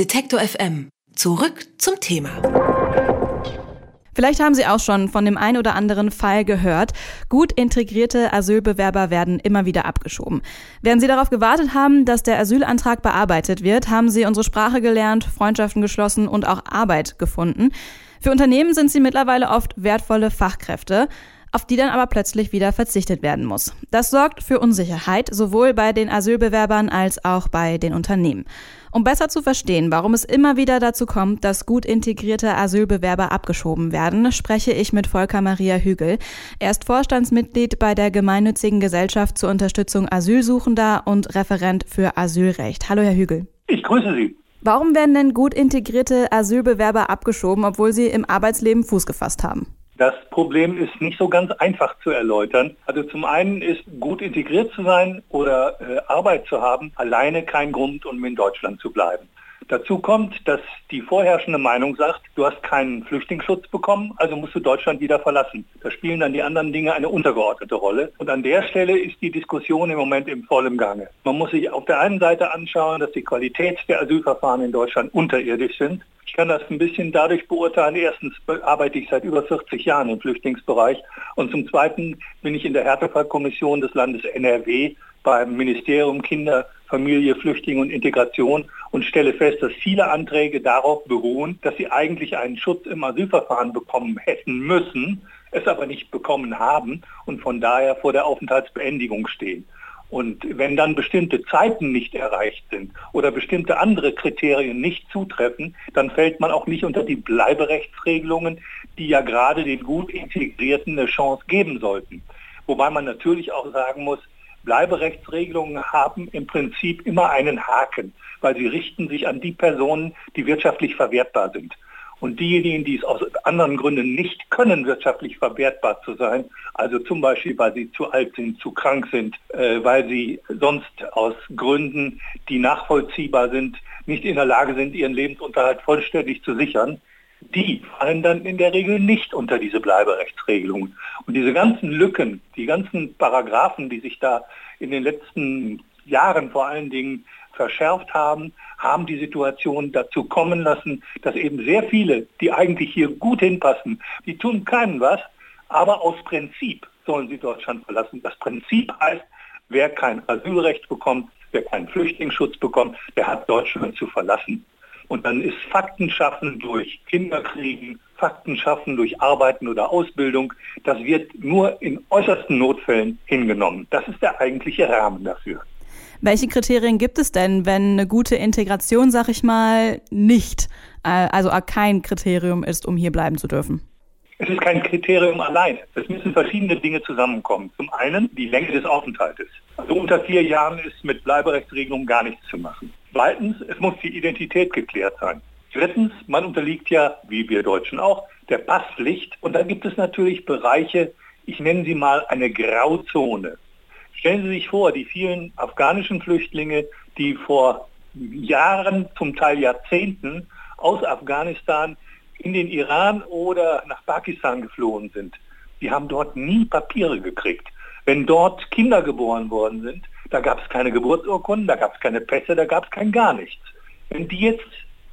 Detektor FM. Zurück zum Thema. Vielleicht haben Sie auch schon von dem ein oder anderen Fall gehört. Gut integrierte Asylbewerber werden immer wieder abgeschoben. Während Sie darauf gewartet haben, dass der Asylantrag bearbeitet wird, haben Sie unsere Sprache gelernt, Freundschaften geschlossen und auch Arbeit gefunden. Für Unternehmen sind sie mittlerweile oft wertvolle Fachkräfte auf die dann aber plötzlich wieder verzichtet werden muss. Das sorgt für Unsicherheit, sowohl bei den Asylbewerbern als auch bei den Unternehmen. Um besser zu verstehen, warum es immer wieder dazu kommt, dass gut integrierte Asylbewerber abgeschoben werden, spreche ich mit Volker Maria Hügel. Er ist Vorstandsmitglied bei der gemeinnützigen Gesellschaft zur Unterstützung Asylsuchender und Referent für Asylrecht. Hallo, Herr Hügel. Ich grüße Sie. Warum werden denn gut integrierte Asylbewerber abgeschoben, obwohl sie im Arbeitsleben Fuß gefasst haben? Das Problem ist nicht so ganz einfach zu erläutern. Also zum einen ist gut integriert zu sein oder äh, Arbeit zu haben alleine kein Grund, um in Deutschland zu bleiben. Dazu kommt, dass die vorherrschende Meinung sagt, du hast keinen Flüchtlingsschutz bekommen, also musst du Deutschland wieder verlassen. Da spielen dann die anderen Dinge eine untergeordnete Rolle. Und an der Stelle ist die Diskussion im Moment im vollen Gange. Man muss sich auf der einen Seite anschauen, dass die Qualität der Asylverfahren in Deutschland unterirdisch sind. Ich kann das ein bisschen dadurch beurteilen. Erstens arbeite ich seit über 40 Jahren im Flüchtlingsbereich und zum Zweiten bin ich in der Härtefallkommission des Landes NRW beim Ministerium Kinder, Familie, Flüchtlinge und Integration und stelle fest, dass viele Anträge darauf beruhen, dass sie eigentlich einen Schutz im Asylverfahren bekommen hätten müssen, es aber nicht bekommen haben und von daher vor der Aufenthaltsbeendigung stehen. Und wenn dann bestimmte Zeiten nicht erreicht sind oder bestimmte andere Kriterien nicht zutreffen, dann fällt man auch nicht unter die Bleiberechtsregelungen, die ja gerade den gut Integrierten eine Chance geben sollten. Wobei man natürlich auch sagen muss, Bleiberechtsregelungen haben im Prinzip immer einen Haken, weil sie richten sich an die Personen, die wirtschaftlich verwertbar sind. Und diejenigen, die es aus anderen Gründen nicht können, wirtschaftlich verwertbar zu sein, also zum Beispiel, weil sie zu alt sind, zu krank sind, äh, weil sie sonst aus Gründen, die nachvollziehbar sind, nicht in der Lage sind, ihren Lebensunterhalt vollständig zu sichern, die fallen dann in der Regel nicht unter diese Bleiberechtsregelungen. Und diese ganzen Lücken, die ganzen Paragraphen, die sich da in den letzten Jahren vor allen Dingen verschärft haben, haben die Situation dazu kommen lassen, dass eben sehr viele, die eigentlich hier gut hinpassen, die tun keinen was, aber aus Prinzip sollen sie Deutschland verlassen. Das Prinzip heißt, wer kein Asylrecht bekommt, wer keinen Flüchtlingsschutz bekommt, der hat Deutschland zu verlassen. Und dann ist Fakten schaffen durch Kinderkriegen, Fakten schaffen durch Arbeiten oder Ausbildung, das wird nur in äußersten Notfällen hingenommen. Das ist der eigentliche Rahmen dafür. Welche Kriterien gibt es denn, wenn eine gute Integration, sag ich mal, nicht, äh, also kein Kriterium ist, um hier bleiben zu dürfen? Es ist kein Kriterium alleine. Es müssen verschiedene Dinge zusammenkommen. Zum einen die Länge des Aufenthaltes. Also unter vier Jahren ist mit Bleiberechtsregelung gar nichts zu machen. Zweitens, es muss die Identität geklärt sein. Drittens, man unterliegt ja, wie wir Deutschen auch, der Passpflicht. Und dann gibt es natürlich Bereiche, ich nenne sie mal eine Grauzone. Stellen Sie sich vor, die vielen afghanischen Flüchtlinge, die vor Jahren, zum Teil Jahrzehnten aus Afghanistan in den Iran oder nach Pakistan geflohen sind. Die haben dort nie Papiere gekriegt. Wenn dort Kinder geboren worden sind, da gab es keine Geburtsurkunden, da gab es keine Pässe, da gab es kein gar nichts. Wenn die jetzt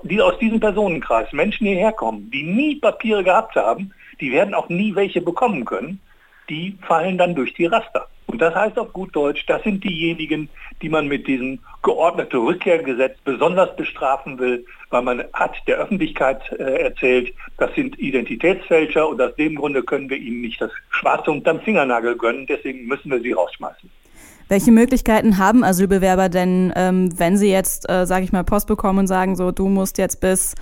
die aus diesem Personenkreis Menschen hierher kommen, die nie Papiere gehabt haben, die werden auch nie welche bekommen können, die fallen dann durch die Raster. Und das heißt auf gut Deutsch, das sind diejenigen, die man mit diesem geordneten Rückkehrgesetz besonders bestrafen will, weil man hat der Öffentlichkeit äh, erzählt, das sind Identitätsfälscher und aus dem Grunde können wir ihnen nicht das Schwarze unterm Fingernagel gönnen, deswegen müssen wir sie rausschmeißen. Welche Möglichkeiten haben Asylbewerber denn, ähm, wenn sie jetzt, äh, sage ich mal, Post bekommen und sagen, so, du musst jetzt bis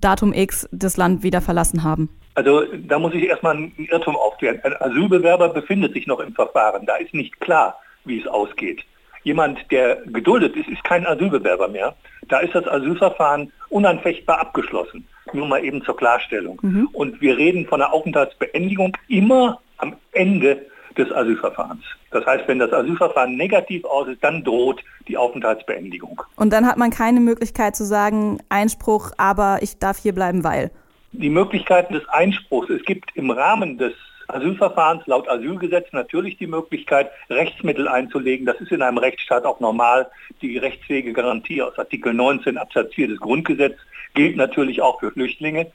Datum X das Land wieder verlassen haben? Also da muss ich erstmal einen Irrtum aufklären. Ein Asylbewerber befindet sich noch im Verfahren. Da ist nicht klar, wie es ausgeht. Jemand, der geduldet ist, ist kein Asylbewerber mehr. Da ist das Asylverfahren unanfechtbar abgeschlossen. Nur mal eben zur Klarstellung. Mhm. Und wir reden von der Aufenthaltsbeendigung immer am Ende des Asylverfahrens. Das heißt, wenn das Asylverfahren negativ aus ist, dann droht die Aufenthaltsbeendigung. Und dann hat man keine Möglichkeit zu sagen, Einspruch, aber ich darf hier bleiben, weil. Die Möglichkeiten des Einspruchs, es gibt im Rahmen des Asylverfahrens laut Asylgesetz natürlich die Möglichkeit, Rechtsmittel einzulegen. Das ist in einem Rechtsstaat auch normal. Die rechtsfähige Garantie aus Artikel 19 Absatz 4 des Grundgesetzes gilt natürlich auch für Flüchtlinge.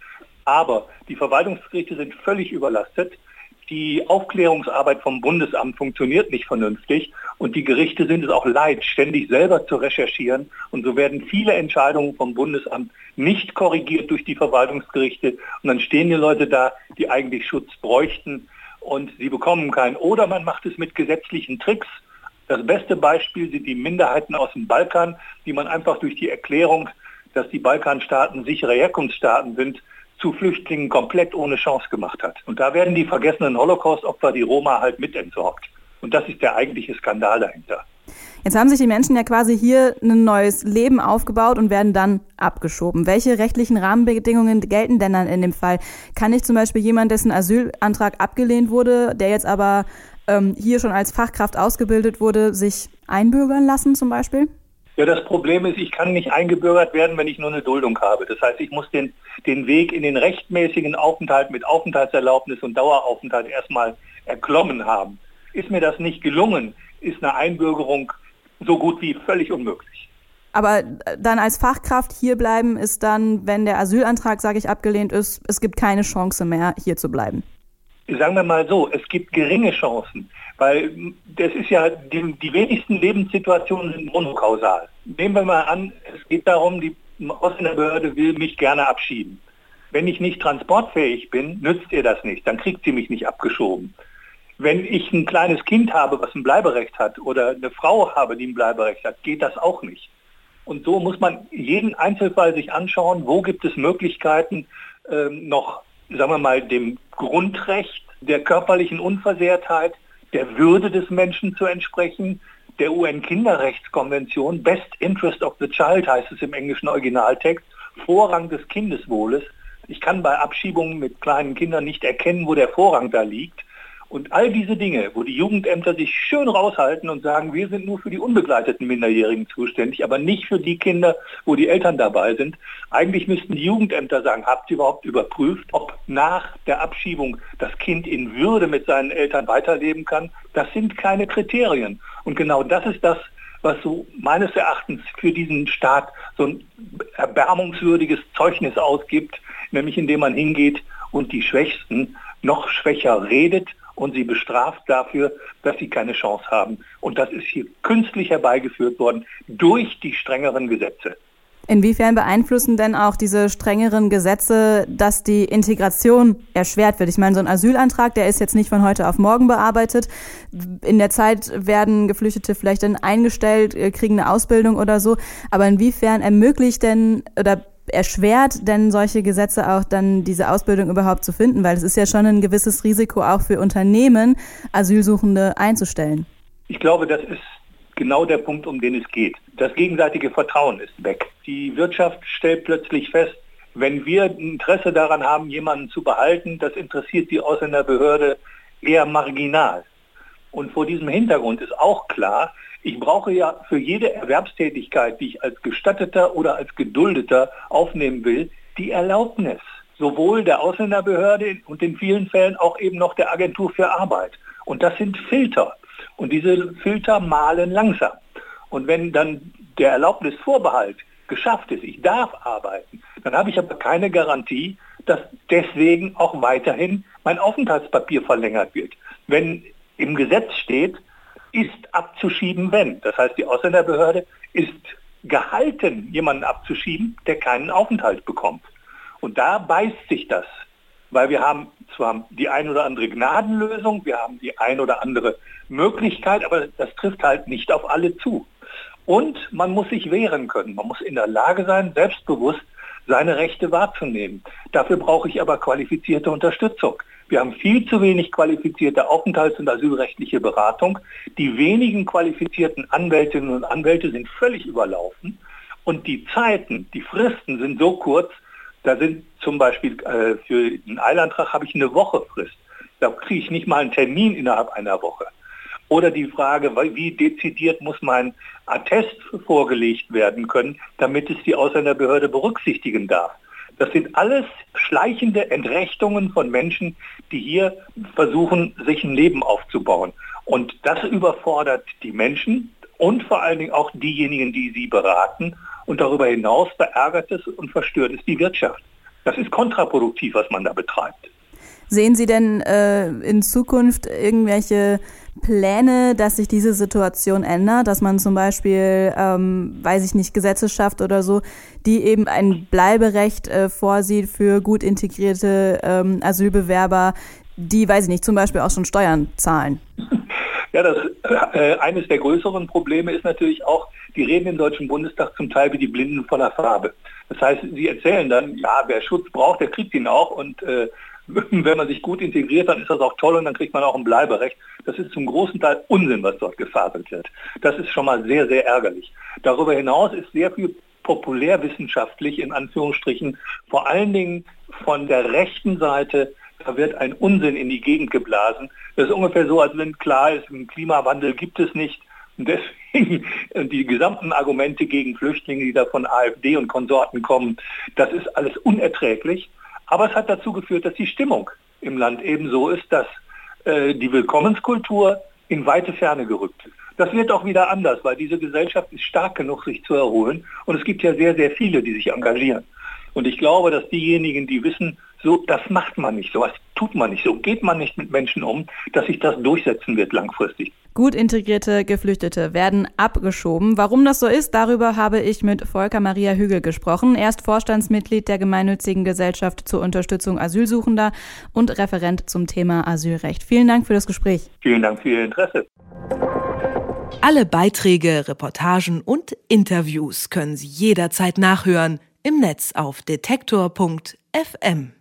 Aber die Verwaltungsgerichte sind völlig überlastet. Die Aufklärungsarbeit vom Bundesamt funktioniert nicht vernünftig und die Gerichte sind es auch leid, ständig selber zu recherchieren. Und so werden viele Entscheidungen vom Bundesamt nicht korrigiert durch die Verwaltungsgerichte. Und dann stehen die Leute da, die eigentlich Schutz bräuchten und sie bekommen keinen. Oder man macht es mit gesetzlichen Tricks. Das beste Beispiel sind die Minderheiten aus dem Balkan, die man einfach durch die Erklärung, dass die Balkanstaaten sichere Herkunftsstaaten sind, zu Flüchtlingen komplett ohne Chance gemacht hat. Und da werden die vergessenen Holocaust-Opfer, die Roma, halt mit entsorgt. Und das ist der eigentliche Skandal dahinter. Jetzt haben sich die Menschen ja quasi hier ein neues Leben aufgebaut und werden dann abgeschoben. Welche rechtlichen Rahmenbedingungen gelten denn dann in dem Fall? Kann ich zum Beispiel jemand, dessen Asylantrag abgelehnt wurde, der jetzt aber ähm, hier schon als Fachkraft ausgebildet wurde, sich einbürgern lassen zum Beispiel? Ja, das Problem ist, ich kann nicht eingebürgert werden, wenn ich nur eine Duldung habe. Das heißt, ich muss den, den Weg in den rechtmäßigen Aufenthalt mit Aufenthaltserlaubnis und Daueraufenthalt erstmal erklommen haben. Ist mir das nicht gelungen, ist eine Einbürgerung so gut wie völlig unmöglich. Aber dann als Fachkraft hier bleiben ist dann, wenn der Asylantrag, sage ich, abgelehnt ist, es gibt keine Chance mehr, hier zu bleiben. Sagen wir mal so, es gibt geringe Chancen. Weil das ist ja, die, die wenigsten Lebenssituationen sind monokausal. Nehmen wir mal an, es geht darum, die Ausländerbehörde will mich gerne abschieben. Wenn ich nicht transportfähig bin, nützt ihr das nicht, dann kriegt sie mich nicht abgeschoben. Wenn ich ein kleines Kind habe, was ein Bleiberecht hat, oder eine Frau habe, die ein Bleiberecht hat, geht das auch nicht. Und so muss man jeden Einzelfall sich anschauen, wo gibt es Möglichkeiten, ähm, noch, sagen wir mal, dem Grundrecht der körperlichen Unversehrtheit der Würde des Menschen zu entsprechen, der UN-Kinderrechtskonvention, Best Interest of the Child heißt es im englischen Originaltext, Vorrang des Kindeswohles. Ich kann bei Abschiebungen mit kleinen Kindern nicht erkennen, wo der Vorrang da liegt. Und all diese Dinge, wo die Jugendämter sich schön raushalten und sagen, wir sind nur für die unbegleiteten Minderjährigen zuständig, aber nicht für die Kinder, wo die Eltern dabei sind. Eigentlich müssten die Jugendämter sagen, habt ihr überhaupt überprüft, ob nach der Abschiebung das Kind in Würde mit seinen Eltern weiterleben kann? Das sind keine Kriterien. Und genau das ist das, was so meines Erachtens für diesen Staat so ein erbärmungswürdiges Zeugnis ausgibt, nämlich indem man hingeht und die Schwächsten noch schwächer redet und sie bestraft dafür, dass sie keine Chance haben. Und das ist hier künstlich herbeigeführt worden durch die strengeren Gesetze. Inwiefern beeinflussen denn auch diese strengeren Gesetze, dass die Integration erschwert wird? Ich meine, so ein Asylantrag, der ist jetzt nicht von heute auf morgen bearbeitet. In der Zeit werden Geflüchtete vielleicht dann eingestellt, äh, kriegen eine Ausbildung oder so. Aber inwiefern ermöglicht denn oder erschwert denn solche Gesetze auch dann diese Ausbildung überhaupt zu finden? Weil es ist ja schon ein gewisses Risiko auch für Unternehmen, Asylsuchende einzustellen. Ich glaube, das ist genau der Punkt, um den es geht. Das gegenseitige Vertrauen ist weg. Die Wirtschaft stellt plötzlich fest, wenn wir Interesse daran haben, jemanden zu behalten, das interessiert die Ausländerbehörde eher marginal. Und vor diesem Hintergrund ist auch klar, ich brauche ja für jede Erwerbstätigkeit, die ich als Gestatteter oder als Geduldeter aufnehmen will, die Erlaubnis. Sowohl der Ausländerbehörde und in vielen Fällen auch eben noch der Agentur für Arbeit. Und das sind Filter. Und diese Filter malen langsam. Und wenn dann der Erlaubnisvorbehalt geschafft ist, ich darf arbeiten, dann habe ich aber keine Garantie, dass deswegen auch weiterhin mein Aufenthaltspapier verlängert wird. Wenn im Gesetz steht, ist abzuschieben, wenn. Das heißt, die Ausländerbehörde ist gehalten, jemanden abzuschieben, der keinen Aufenthalt bekommt. Und da beißt sich das, weil wir haben zwar die ein oder andere Gnadenlösung, wir haben die ein oder andere Möglichkeit, aber das trifft halt nicht auf alle zu. Und man muss sich wehren können. Man muss in der Lage sein, selbstbewusst seine Rechte wahrzunehmen. Dafür brauche ich aber qualifizierte Unterstützung. Wir haben viel zu wenig qualifizierte Aufenthalts- und asylrechtliche Beratung. Die wenigen qualifizierten Anwältinnen und Anwälte sind völlig überlaufen. Und die Zeiten, die Fristen sind so kurz, da sind zum Beispiel äh, für einen Eilantrag habe ich eine Woche Frist. Da kriege ich nicht mal einen Termin innerhalb einer Woche. Oder die Frage, wie dezidiert muss mein Attest vorgelegt werden können, damit es die Ausländerbehörde berücksichtigen darf. Das sind alles schleichende Entrechtungen von Menschen, die hier versuchen, sich ein Leben aufzubauen. Und das überfordert die Menschen und vor allen Dingen auch diejenigen, die sie beraten. Und darüber hinaus verärgert es und verstört es die Wirtschaft. Das ist kontraproduktiv, was man da betreibt. Sehen Sie denn äh, in Zukunft irgendwelche Pläne, dass sich diese Situation ändert, dass man zum Beispiel, ähm, weiß ich nicht, Gesetze schafft oder so, die eben ein Bleiberecht äh, vorsieht für gut integrierte ähm, Asylbewerber, die, weiß ich nicht, zum Beispiel auch schon Steuern zahlen? Ja, das äh, eines der größeren Probleme ist natürlich auch, die reden im Deutschen Bundestag zum Teil wie die Blinden von der Farbe. Das heißt, sie erzählen dann, ja, wer Schutz braucht, der kriegt ihn auch und äh, wenn man sich gut integriert, dann ist das auch toll und dann kriegt man auch ein Bleiberecht. Das ist zum großen Teil Unsinn, was dort gefaselt wird. Das ist schon mal sehr, sehr ärgerlich. Darüber hinaus ist sehr viel populärwissenschaftlich in Anführungsstrichen, vor allen Dingen von der rechten Seite, da wird ein Unsinn in die Gegend geblasen. Das ist ungefähr so, als wenn klar ist, Klimawandel gibt es nicht. Und deswegen die gesamten Argumente gegen Flüchtlinge, die da von AfD und Konsorten kommen, das ist alles unerträglich. Aber es hat dazu geführt, dass die Stimmung im Land eben so ist, dass äh, die Willkommenskultur in weite Ferne gerückt ist. Das wird auch wieder anders, weil diese Gesellschaft ist stark genug, sich zu erholen. Und es gibt ja sehr, sehr viele, die sich engagieren. Und ich glaube, dass diejenigen, die wissen, so, das macht man nicht, so was tut man nicht, so geht man nicht mit Menschen um, dass sich das durchsetzen wird langfristig. Gut integrierte Geflüchtete werden abgeschoben. Warum das so ist, darüber habe ich mit Volker Maria Hügel gesprochen. Er ist Vorstandsmitglied der gemeinnützigen Gesellschaft zur Unterstützung Asylsuchender und Referent zum Thema Asylrecht. Vielen Dank für das Gespräch. Vielen Dank für Ihr Interesse. Alle Beiträge, Reportagen und Interviews können Sie jederzeit nachhören im Netz auf detektor.fm.